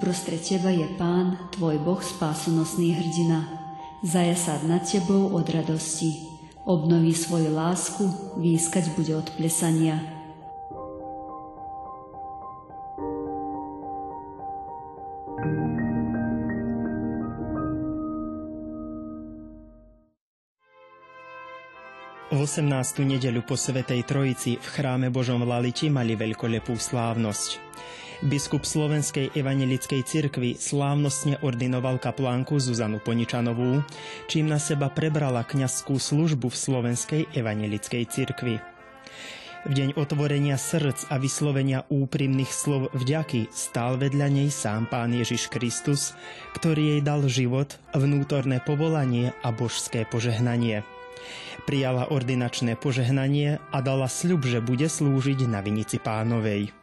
Uprostred teba je Pán, tvoj Boh spásonosný hrdina. Zajasad nad tebou od radosti. Obnoví svoju lásku, výskať bude od plesania. V 18. nedeľu po Svetej Trojici v chráme Božom v Laliti mali veľkolepú slávnosť. Biskup Slovenskej evanelickej cirkvi slávnostne ordinoval kaplánku Zuzanu Poničanovú, čím na seba prebrala kňazskú službu v Slovenskej evanelickej cirkvi. V deň otvorenia srdc a vyslovenia úprimných slov vďaky stál vedľa nej sám Pán Ježiš Kristus, ktorý jej dal život, vnútorné povolanie a božské požehnanie. Prijala ordinačné požehnanie a dala sľub, že bude slúžiť na Vinici pánovej.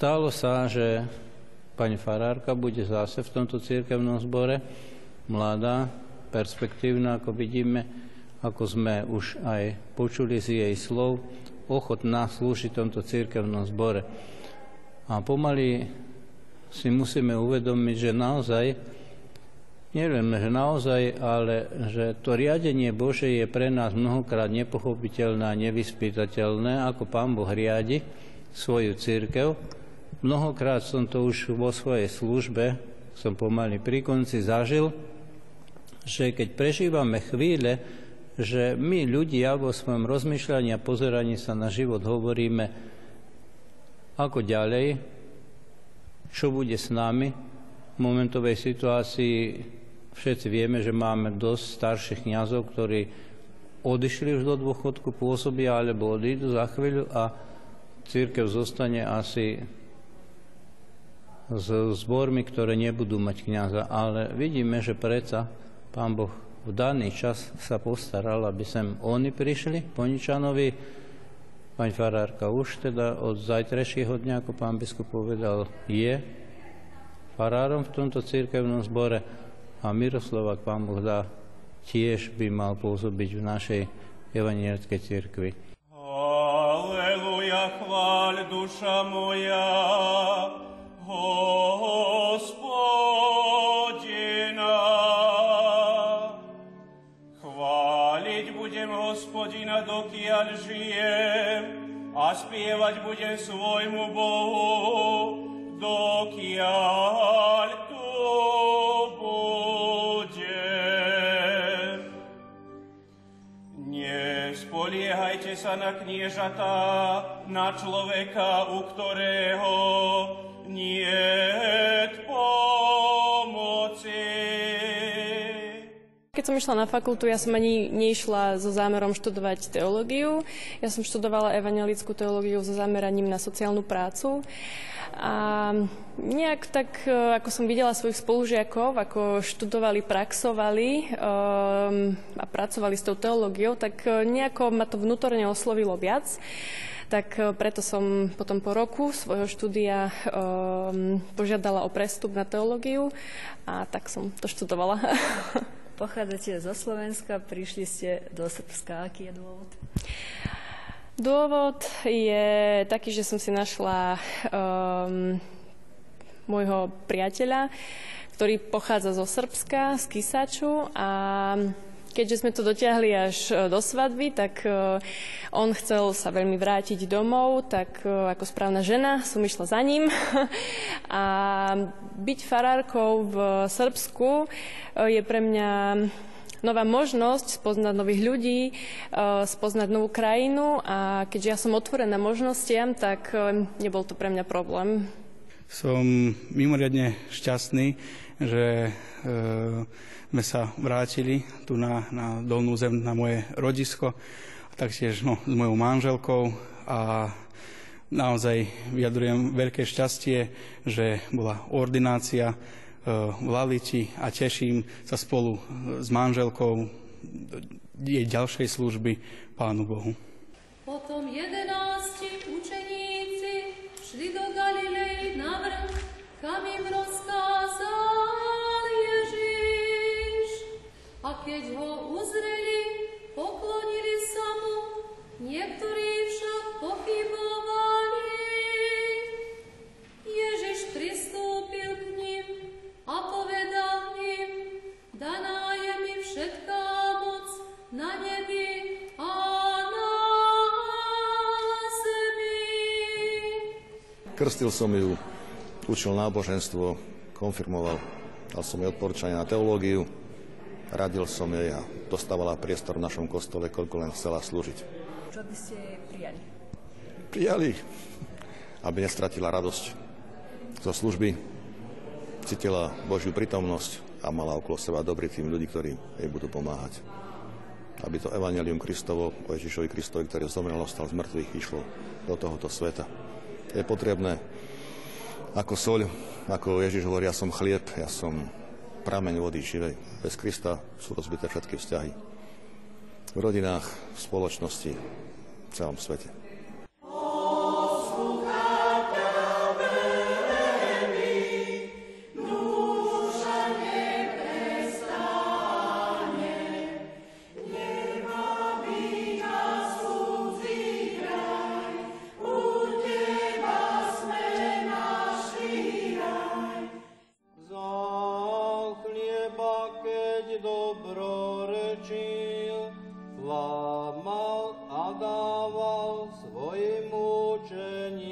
Stalo sa, že pani farárka bude zase v tomto církevnom zbore, mladá, perspektívna, ako vidíme, ako sme už aj počuli z jej slov, ochotná slúžiť tomto církevnom zbore. A pomaly si musíme uvedomiť, že naozaj, neviem, že naozaj, ale že to riadenie Bože je pre nás mnohokrát nepochopiteľné a nevyspytateľné, ako Pán Boh riadi svoju církev Mnohokrát som to už vo svojej službe, som pomaly pri konci zažil, že keď prežívame chvíle, že my ľudia vo svojom rozmýšľaní a pozeraní sa na život hovoríme, ako ďalej, čo bude s nami. V momentovej situácii všetci vieme, že máme dosť starších kňazov, ktorí odišli už do dôchodku, pôsobia alebo odídu za chvíľu a církev zostane asi s zbormi, ktoré nebudú mať kniaza. Ale vidíme, že predsa pán Boh v daný čas sa postaral, aby sem oni prišli, Poničanovi. Pani farárka už teda od zajtrajšieho dňa, ako pán biskup povedal, je farárom v tomto církevnom zbore a Miroslav, ak pán Boh dá, tiež by mal pôsobiť v našej evangelickej církvi. Aleluja, chváľ duša moja, Hospodina. Chváliť budem Hospodina, dokiaľ žijem, a spievať budem svojmu Bohu, dokiaľ tu budem. Nespoliehajte sa na kniežatá, na človeka, u ktorého keď som išla na fakultu, ja som ani neišla so zámerom študovať teológiu. Ja som študovala evangelickú teológiu so zameraním na sociálnu prácu. A nejak tak, e, ako som videla svojich spolužiakov, ako študovali, praxovali um, a pracovali s tou teológiou, tak e, nejako ma to vnútorne oslovilo viac tak e, preto som potom po roku svojho štúdia um, požiadala o prestup na teológiu a tak som to študovala. Pochádzate zo Slovenska, prišli ste do Srbska. Aký je dôvod? Dôvod je taký, že som si našla um, môjho priateľa, ktorý pochádza zo Srbska, z Kisaču a Keďže sme to dotiahli až e, do svadby, tak e, on chcel sa veľmi vrátiť domov, tak e, ako správna žena som išla za ním. A byť farárkou v Srbsku je pre mňa nová možnosť spoznať nových ľudí, spoznať novú krajinu a keďže ja som otvorená možnostiam, tak nebol to pre mňa problém. Som mimoriadne šťastný, že e, sme sa vrátili tu na, na dolnú zem, na moje rodisko, taktiež no, s mojou manželkou a naozaj vyjadrujem veľké šťastie, že bola ordinácia e, v Laliti a teším sa spolu e, s manželkou jej ďalšej služby Pánu Bohu. Potom 11. keď ho uzreli, poklonili sa mu, niektorí však pochybovali. Ježiš pristúpil k ním a povedal im, daná je mi všetká moc na nebi a na zemi. Krstil som ju, učil náboženstvo, konfirmoval, dal som jej odporúčanie na teológiu, radil som jej a dostávala priestor v našom kostole, koľko len chcela slúžiť. Čo by ste prijali? Prijali, aby nestratila radosť zo služby, cítila Božiu prítomnosť a mala okolo seba dobrý tým ľudí, ktorí jej budú pomáhať. Aby to evanelium Kristovo o Ježišovi Kristovi, ktorý zomrel, ostal z mŕtvych, išlo do tohoto sveta. Je potrebné ako soľ, ako Ježiš hovorí, ja som chlieb, ja som prameň vody živej. Bez Krista sú rozbité všetky vzťahy. V rodinách, v spoločnosti, v celom svete. Svojim učeníkom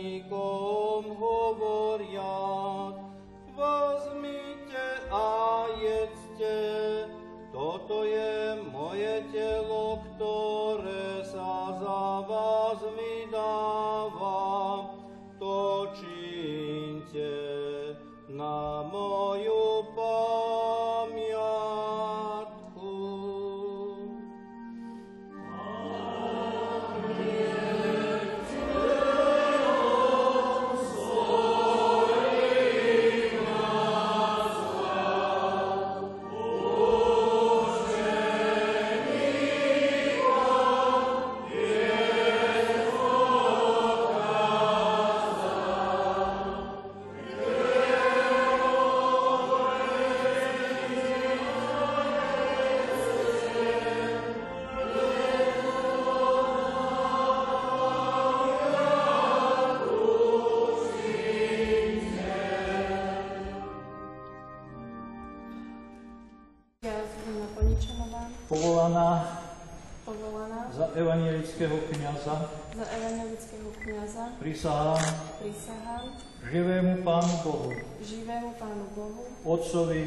kniaza, za evangelického kniaza, prisahám. Prisahám. Živému Pánu Bohu, živému Pánu Bohu, Otcovi,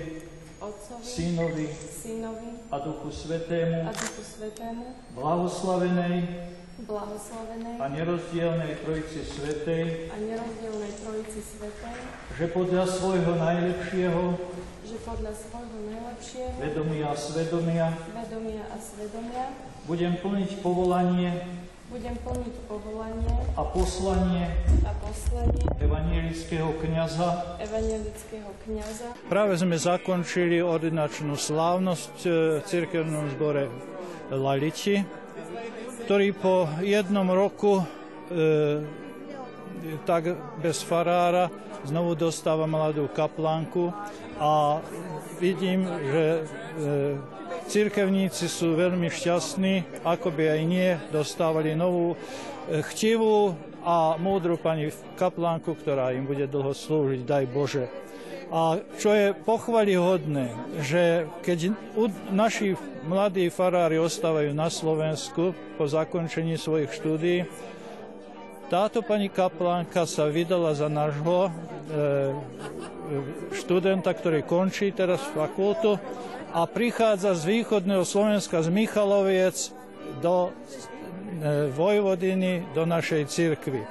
Otcovi, Synovi Synovi a Duchu Svetému, a Duchu Svetému, blahoslavenej blahoslavenej a nerozdielnej Trojici Svetej, a nerozdielnej Trojici Svetej, že podľa svojho najlepšieho že podľa svojho najlepšieho vedomia a svedomia vedomia a svedomia budem plniť povolanie budem plniť povolanie a poslanie a poslanie evangelického kniaza. evangelického kniaza. Práve sme zakončili ordinačnú slávnosť e, v cirkevnom zbore Laliči, ktorý po jednom roku e, tak bez farára znovu dostáva mladú kaplánku a vidím, že e, cirkevníci sú veľmi šťastní, ako by aj nie dostávali novú e, chtivú a múdru pani kaplánku, ktorá im bude dlho slúžiť, daj Bože. A čo je pochvalihodné, že keď naši mladí farári ostávajú na Slovensku po zakončení svojich štúdií, táto pani kaplánka sa vydala za nášho e, študenta, ktorý končí teraz fakultu a prichádza z východného Slovenska, z Michaloviec do e, Vojvodiny, do našej cirkvi.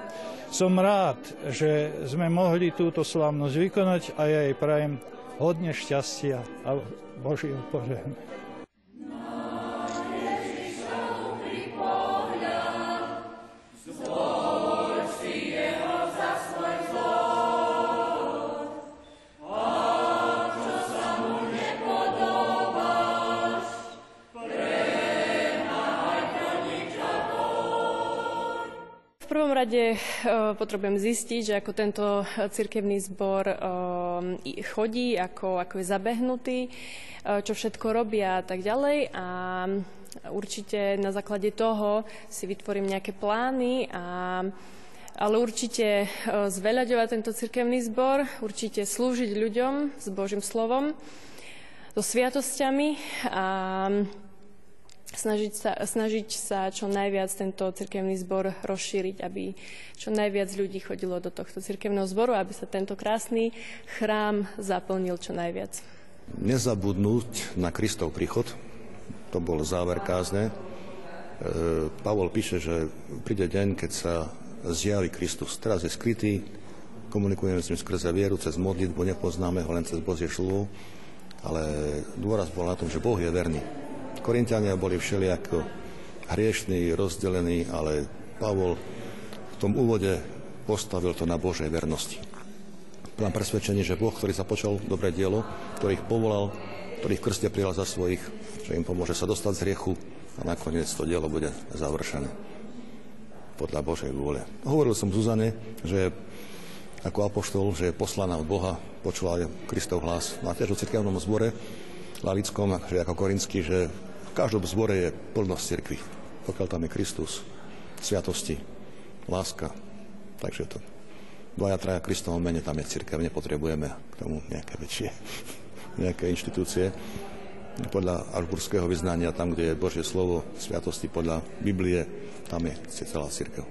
Som rád, že sme mohli túto slávnosť vykonať a ja jej prajem hodne šťastia a Božieho požehnania. Rade potrebujem zistiť, že ako tento cirkevný zbor chodí, ako, ako je zabehnutý, čo všetko robia a tak ďalej. A určite na základe toho si vytvorím nejaké plány a ale určite zveľaďovať tento cirkevný zbor, určite slúžiť ľuďom s Božím slovom, so sviatosťami a snažiť sa, snažiť sa čo najviac tento cirkevný zbor rozšíriť, aby čo najviac ľudí chodilo do tohto cirkevného zboru, aby sa tento krásny chrám zaplnil čo najviac. Nezabudnúť na Kristov príchod, to bol záver kázne. E, Pavol píše, že príde deň, keď sa zjaví Kristus. Teraz je skrytý, komunikujeme s ním skrze vieru, cez modlitbu, nepoznáme ho len cez Božie slovo, ale dôraz bol na tom, že Boh je verný Korintiania boli všelijako hriešní, rozdelení, ale Pavol v tom úvode postavil to na Božej vernosti. Mám presvedčenie, že Boh, ktorý započal dobré dielo, ktorý ich povolal, ktorý ich krste prijal za svojich, že im pomôže sa dostať z hriechu a nakoniec to dielo bude završené podľa Božej vôle. Hovoril som Zuzane, že ako apoštol, že je poslaná od Boha, počula Kristov hlas na tiež o cirkevnom zbore lalickom, že ako korinský, že každom zbore je plnosť cirkvi. Pokiaľ tam je Kristus, sviatosti, láska. Takže to dvaja, traja Kristovom mene, tam je cirkev, nepotrebujeme k tomu nejaké väčšie, nejaké inštitúcie. Podľa alburského vyznania, tam, kde je Božie slovo, sviatosti podľa Biblie, tam je celá cirkev.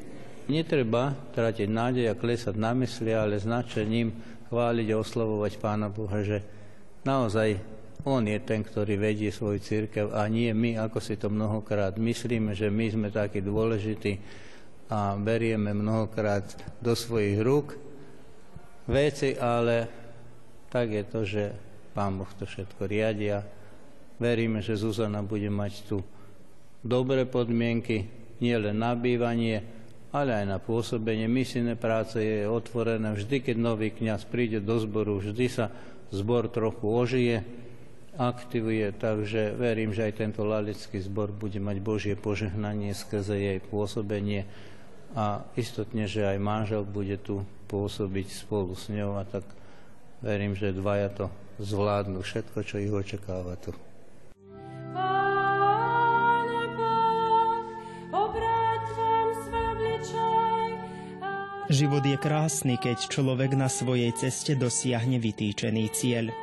Netreba tratiť nádej a klesať na mysli, ale značením chváliť a oslovovať Pána Boha, že naozaj on je ten, ktorý vedie svoju církev a nie my, ako si to mnohokrát myslíme, že my sme takí dôležití a berieme mnohokrát do svojich rúk veci, ale tak je to, že Pán Boh to všetko riadia. Veríme, že Zuzana bude mať tu dobré podmienky, nie len na bývanie, ale aj na pôsobenie. Misijné práce je otvorené vždy, keď nový kňaz príde do zboru, vždy sa zbor trochu ožije aktivuje, takže verím, že aj tento lalický zbor bude mať Božie požehnanie skrze jej pôsobenie a istotne, že aj manžel bude tu pôsobiť spolu s ňou a tak verím, že dvaja to zvládnu všetko, čo ich očakáva tu. Život je krásny, keď človek na svojej ceste dosiahne vytýčený cieľ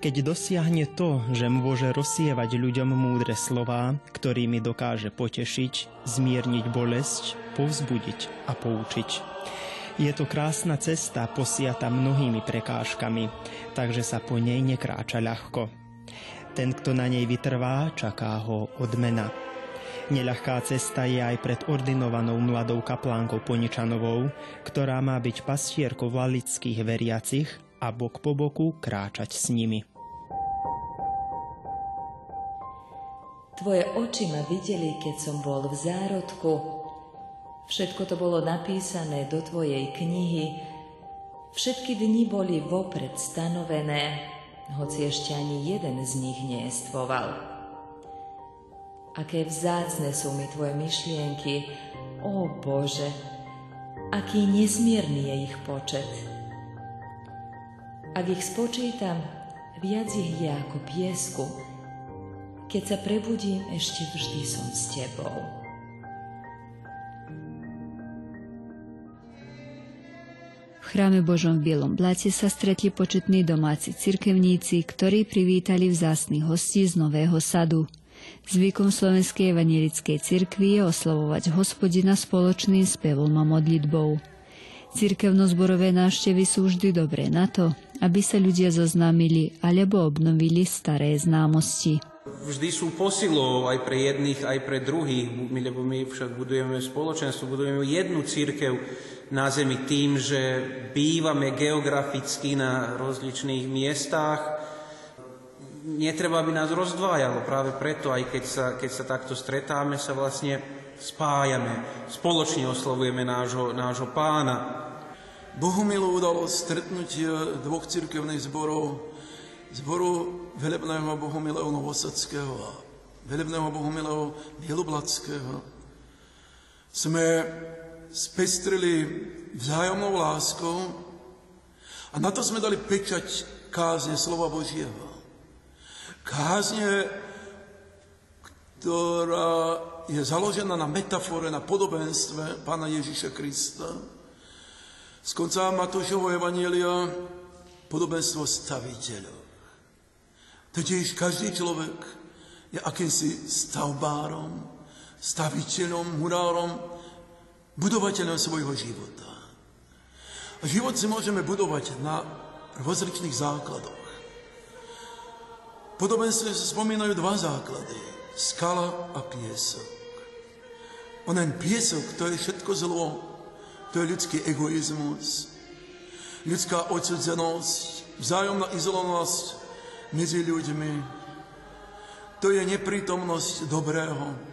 keď dosiahne to, že môže rozsievať ľuďom múdre slová, ktorými dokáže potešiť, zmierniť bolesť, povzbudiť a poučiť. Je to krásna cesta posiata mnohými prekážkami, takže sa po nej nekráča ľahko. Ten, kto na nej vytrvá, čaká ho odmena. Neľahká cesta je aj pred ordinovanou mladou kaplánkou Poničanovou, ktorá má byť pastierkou lalických veriacich a bok po boku kráčať s nimi. Tvoje oči ma videli, keď som bol v zárodku. Všetko to bolo napísané do Tvojej knihy. Všetky dni boli vopred stanovené, hoci ešte ani jeden z nich neestvoval. Aké vzácne sú mi Tvoje myšlienky, ó Bože, aký nesmierny je ich počet. Ak ich spočítam, viac ich je ako piesku, keď sa prebudím, ešte vždy som s Tebou. V chráme Božom v Bielom Blate sa stretli početní domáci cirkevníci, ktorí privítali vzácných hostí z Nového sadu. Zvykom Slovenskej evanilickej cirkvi je oslavovať hospodina spoločným spevom a modlitbou. Cirkevno-zborové návštevy sú vždy dobré na to, aby sa ľudia zoznámili alebo obnovili staré známosti vždy sú posilou aj pre jedných, aj pre druhých, lebo my však budujeme spoločenstvo, budujeme jednu církev na zemi tým, že bývame geograficky na rozličných miestach. Netreba, aby nás rozdvájalo, práve preto, aj keď sa, keď sa takto stretáme, sa vlastne spájame, spoločne oslovujeme nášho, nášho pána. Bohu milú udalo stretnutie dvoch cirkevných zborov zboru velebného Bohumilého Novosadského a velebného Bohumilého Bělobladského jsme spestrili vzájomnou láskou a na to sme dali pečať kázne slova Božieho. Kázne, ktorá je založená na metafore, na podobenstve Pána Ježíša Krista. Z konca Matúšovho Evanielia podobenstvo staviteľov. Totiž každý človek je akýmsi stavbárom, staviteľom, murárom, budovateľom svojho života. A život si môžeme budovať na rozličných základoch. Podobenstve sa spomínajú dva základy. Skala a piesok. Onen piesok, to je všetko zlo. To je ľudský egoizmus, ľudská odsudzenosť, vzájomná izolovanosť medzi ľuďmi. To je neprítomnosť dobrého.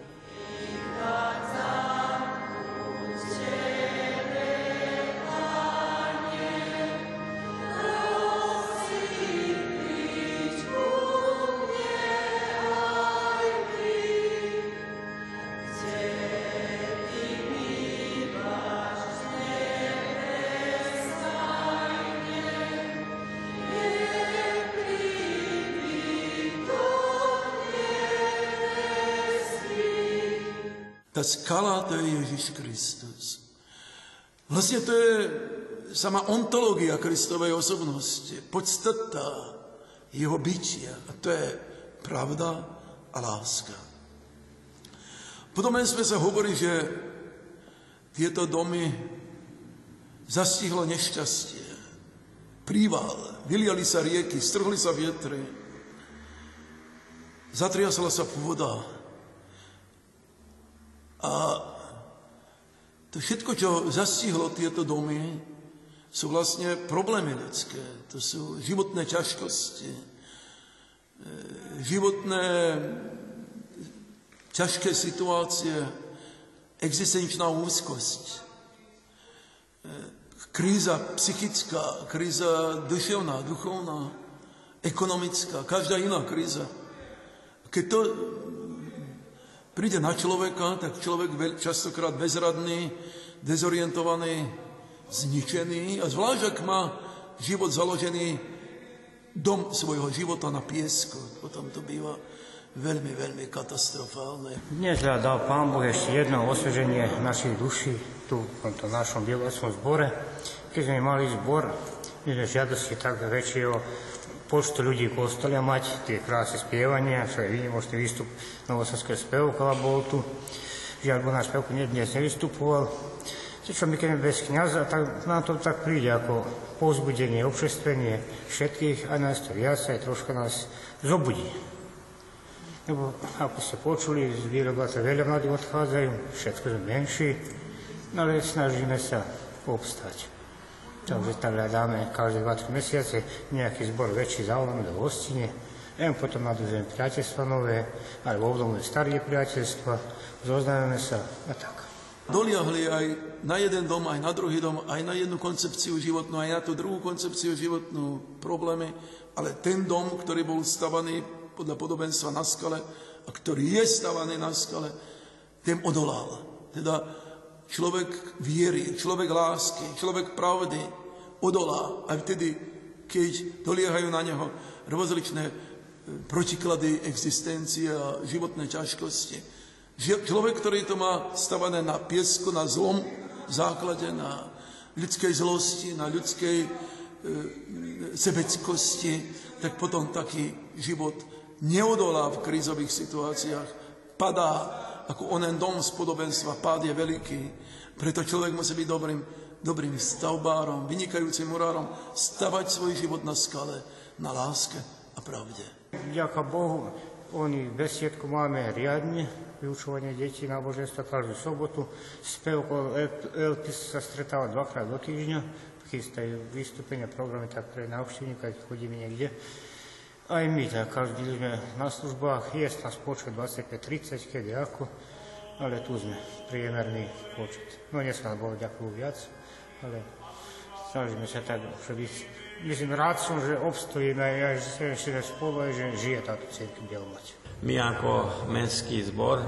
Ta skala to je Ježíš Kristus. Vlastne to je sama ontológia Kristovej osobnosti, podstata jeho bytia. A to je pravda a láska. Potom sme sa hovorí, že tieto domy zastihlo nešťastie. Príval, vyliali sa rieky, strhli sa vietry, zatriasla sa pôda, a to všetko, čo zastihlo tieto domy, sú vlastne problémy ľudské. To sú životné ťažkosti, e, životné ťažké situácie, existenčná úzkosť, e, kríza psychická, kríza duševná, duchovná, ekonomická, každá iná kríza. Keď to príde na človeka, tak človek častokrát bezradný, dezorientovaný, zničený a zvlášť, ak má život založený dom svojho života na piesku. Potom to býva veľmi, veľmi katastrofálne. Dnes dal Pán Boh ešte jedno osveženie našich duší tu v tomto našom bielovacom zbore. Keď sme mali zbor, my sme žiadosti tak počtu ľudí v kostole mať, tie krásy spievania, čo je výnimočný výstup Novosadského spevkova bol tu. Žiaľ, bo náš spevku dnes nevystupoval. Čo my keď bez kniaza, tak nám to tak príde ako povzbudenie, obšestvenie všetkých, aj nás to viac, aj troška nás zobudí. Lebo ako ste počuli, z výroba sa veľa mladých odchádzajú, všetko sme menší, no ale snažíme sa obstať. Takže tam hľadáme každé 2-3 mesiace nejaký zbor väčší zavoláme do hostine, len potom nadúzujeme priateľstva nové, alebo obdobné staré priateľstva, zoznameme sa a tak. Doliahli aj na jeden dom, aj na druhý dom, aj na jednu koncepciu životnú, aj na tú druhú koncepciu životnú problémy, ale ten dom, ktorý bol stavaný podľa podobenstva na skale a ktorý je stavaný na skale, ten odolal. Teda človek viery, človek lásky, človek pravdy odolá aj vtedy, keď doliehajú na neho rozličné e, protiklady existencie a životné ťažkosti. Človek, ktorý to má stavané na piesku, na zlom základe, na ľudskej zlosti, na ľudskej e, sebeckosti, tak potom taký život neodolá v krízových situáciách, padá ako onen dom z podobenstva, pád je veľký. Preto človek musí byť dobrým, dobrým stavbárom, vynikajúcim murárom, stavať svoj život na skale, na láske a pravde. Ďaká Bohu, oni besiedku máme riadne, vyučovanie detí na boženstva každú sobotu. Spev okolo Elpis sa stretáva dvakrát do týždňa, chystajú vystúpenia, programy tak pre návštevníka, keď chodíme niekde. Aj my, tak každý sme na službách, je nás počet 25-30, kedy ako, ale tu sme priemerný počet. No dnes nás bolo ďakujú viac, ale snažíme sa tak, že by, myslím, rád som, že obstojíme aj ešte spolu, že žije táto církev Bielomať. My ako menský zbor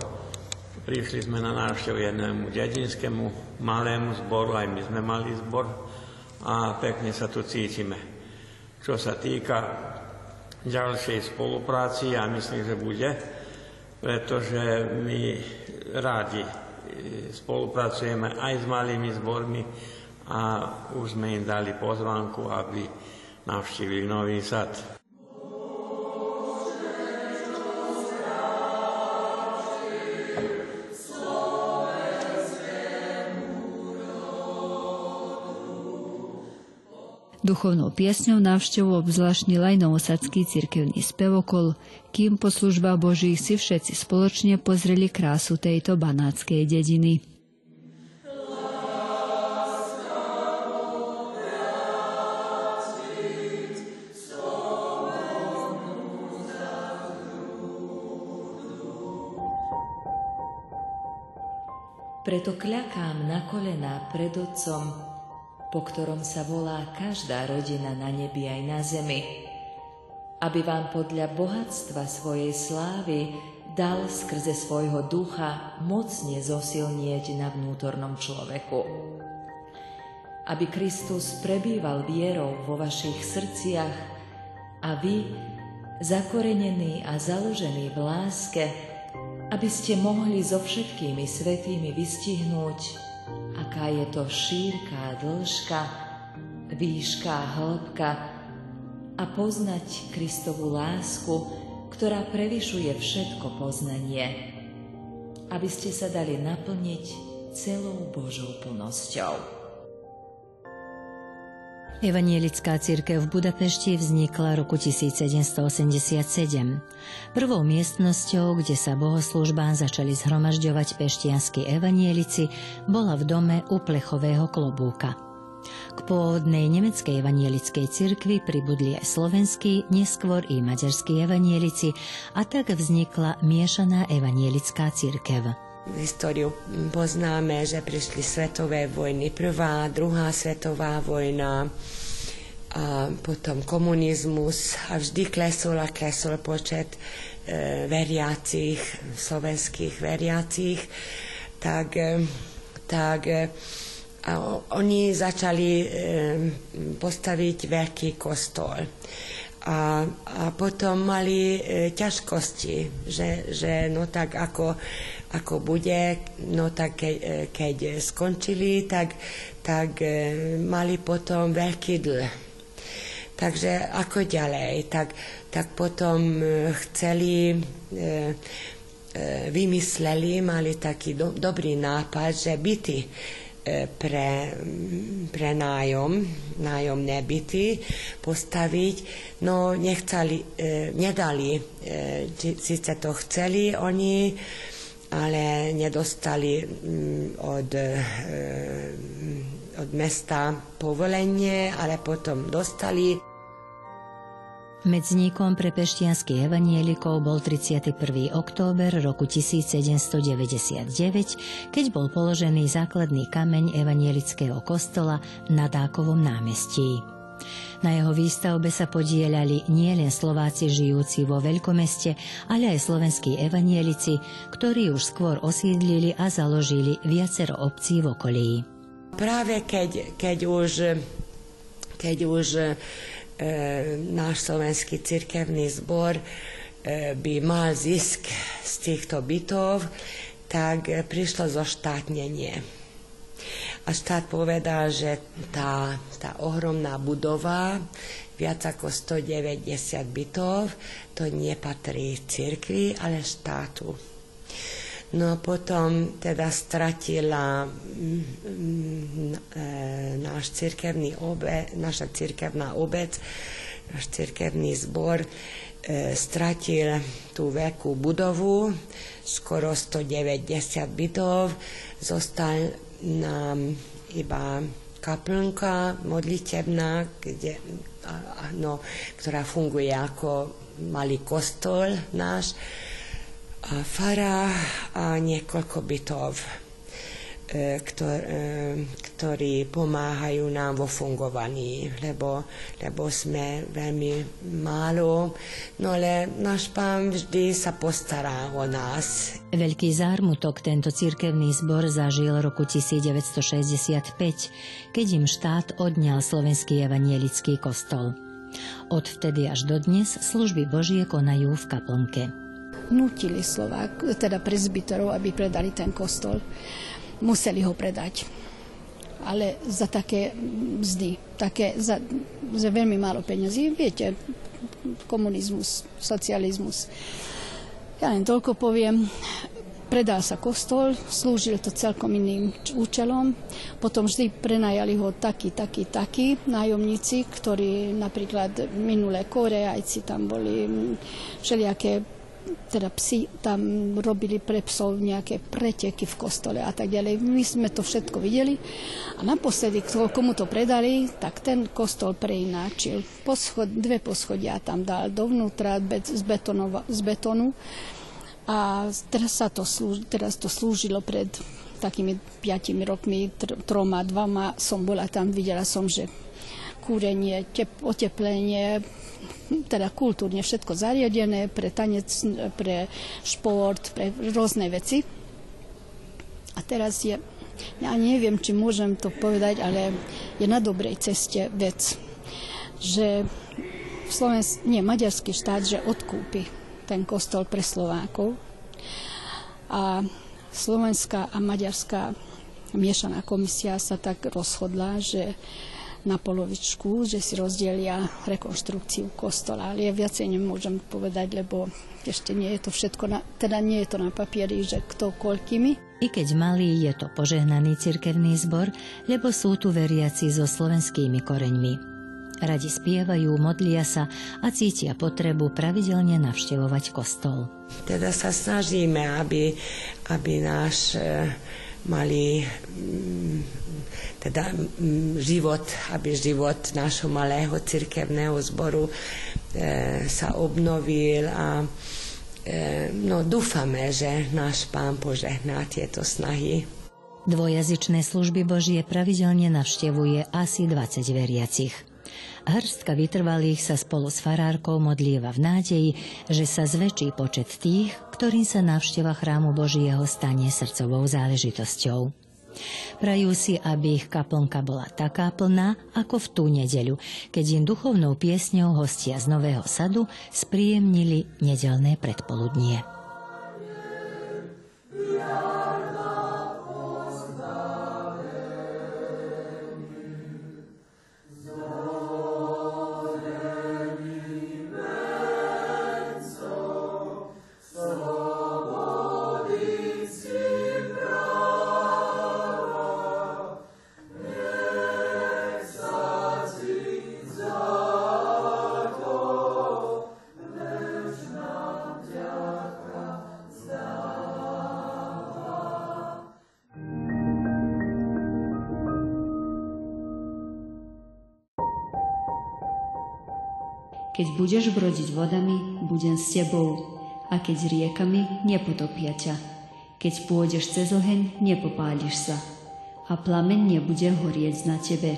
Prišli sme na návštevu jednému dedinskému malému zboru, aj my sme mali zbor a pekne sa tu cítime. Čo sa týka ďalšej spolupráci, ja myslím, že bude, pretože my rádi spolupracujeme aj s malými zbormi a už sme im dali pozvánku, aby navštívili Nový sad. Duchovnou piesňou návštevu obzvláštnil aj novosadský cirkevný spevokol, kým po službách Božích si všetci spoločne pozreli krásu tejto banáckej dediny. Preto kľakám na kolená pred Otcom, po ktorom sa volá každá rodina na nebi aj na zemi, aby vám podľa bohatstva svojej slávy dal skrze svojho ducha mocne zosilnieť na vnútornom človeku. Aby Kristus prebýval vierou vo vašich srdciach a vy, zakorenení a založení v láske, aby ste mohli so všetkými svetými vystihnúť aká je to šírka, dĺžka, výška, hĺbka a poznať Kristovu lásku, ktorá prevyšuje všetko poznanie, aby ste sa dali naplniť celou Božou plnosťou. Evanielická církev v Budapešti vznikla roku 1787. Prvou miestnosťou, kde sa bohoslúžbám začali zhromažďovať peštianskí evanielici, bola v dome u plechového klobúka. K pôvodnej nemeckej evanielickej cirkvi pribudli aj slovenskí, neskôr i maďarskí evanielici a tak vznikla miešaná evanielická cirkev históriu poznáme, že prišli svetové vojny, prvá, druhá svetová vojna, a potom komunizmus a vždy klesol a klesol počet e, veriacich, slovenských veriacich, tak, e, tak e, a oni začali e, postaviť veľký kostol. A, a potom mali e, ťažkosti, že, že no tak ako ako bude, no tak ke, e, keď skončili, tak, tak e, mali potom veľký dlh. Takže ako ďalej, tak, tak potom e, chceli, vymysleli, mali taký do, dobrý nápad, že byty pre, pre nájom, nájomné byty postaviť, no nechceli, nedali, síce to chceli oni, ale nedostali mm, od, eh, od mesta povolenie, ale potom dostali. Medzníkom pre peštianských evanielikov bol 31. október roku 1799, keď bol položený základný kameň evanielického kostola na Dákovom námestí. Na jeho výstavbe sa podielali nielen Slováci žijúci vo veľkomeste, ale aj slovenskí evanielici, ktorí už skôr osídlili a založili viacero obcí v okolí. Práve keď, keď už, keď už e, náš slovenský cirkevný zbor e, by mal zisk z týchto bytov, tak prišlo zoštátnenie a štát povedal, že tá, tá ohromná budova, viac ako 190 bytov, to nepatrí cirkvi, ale štátu. No a potom teda stratila mm, mm, e, náš cirkevný obe, naša cirkevná obec, náš cirkevný zbor, e, stratil tú veľkú budovu, skoro 190 bytov, zostal nám iba kaplnka modlitebná, kde, no, ktorá funguje ako malý kostol náš, a fara a niekoľko bytov. E, ktor, e, ktorí pomáhajú nám vo fungovaní, lebo, lebo sme veľmi málo, no ale náš pán vždy sa postará o nás. Veľký zármutok tento cirkevný zbor zažil roku 1965, keď im štát odňal slovenský evanielický kostol. Odvtedy až dodnes služby Božie konajú v kaplnke nutili Slovák, teda prezbyterov, aby predali ten kostol. Museli ho predať. Ale za také mzdy, také za, za veľmi málo peniazí. Viete, komunizmus, socializmus. Ja len toľko poviem. Predal sa kostol, slúžil to celkom iným účelom. Potom vždy prenajali ho takí, takí, takí nájomníci, ktorí napríklad minulé Koreajci tam boli všelijaké teda psi tam robili pre psov nejaké preteky v kostole a tak ďalej. My sme to všetko videli a naposledy, komu to predali, tak ten kostol preináčil. Poschod, dve poschodia tam dal dovnútra z, betonova, z betonu a teraz, sa to, slúž, teraz to slúžilo pred takými piatimi rokmi, tr, troma, dvama som bola tam, videla som, že kúrenie, tep, oteplenie, teda kultúrne všetko zariadené pre tanec, pre šport, pre rôzne veci. A teraz je, ja neviem, či môžem to povedať, ale je na dobrej ceste vec, že Slovens, nie, maďarský štát, že odkúpi ten kostol pre Slovákov a slovenská a maďarská miešaná komisia sa tak rozhodla, že na polovičku, že si rozdelia rekonštrukciu kostola. Ale ja viacej nemôžem povedať, lebo ešte nie je to všetko, na, teda nie je to na papieri, že kto koľkými. I keď malý je to požehnaný cirkevný zbor, lebo sú tu veriaci so slovenskými koreňmi. Radi spievajú, modlia sa a cítia potrebu pravidelne navštevovať kostol. Teda sa snažíme, aby, aby náš e, malý mm, teda život, aby život nášho malého cirkevného zboru e, sa obnovil a e, no, dúfame, že náš pán požehná tieto snahy. Dvojazyčné služby Božie pravidelne navštevuje asi 20 veriacich. Hrstka vytrvalých sa spolu s farárkou modlieva v nádeji, že sa zväčší počet tých, ktorým sa návšteva chrámu Božieho stane srdcovou záležitosťou. Prajú si, aby ich kaplnka bola taká plná, ako v tú nedeľu, keď im duchovnou piesňou hostia z Nového sadu spríjemnili nedelné predpoludnie. Keď budeš brodiť vodami, budem s tebou, a keď riekami, nepotopia ťa. Keď pôjdeš cez oheň, nepopáliš sa, a plameň nebude horieť na tebe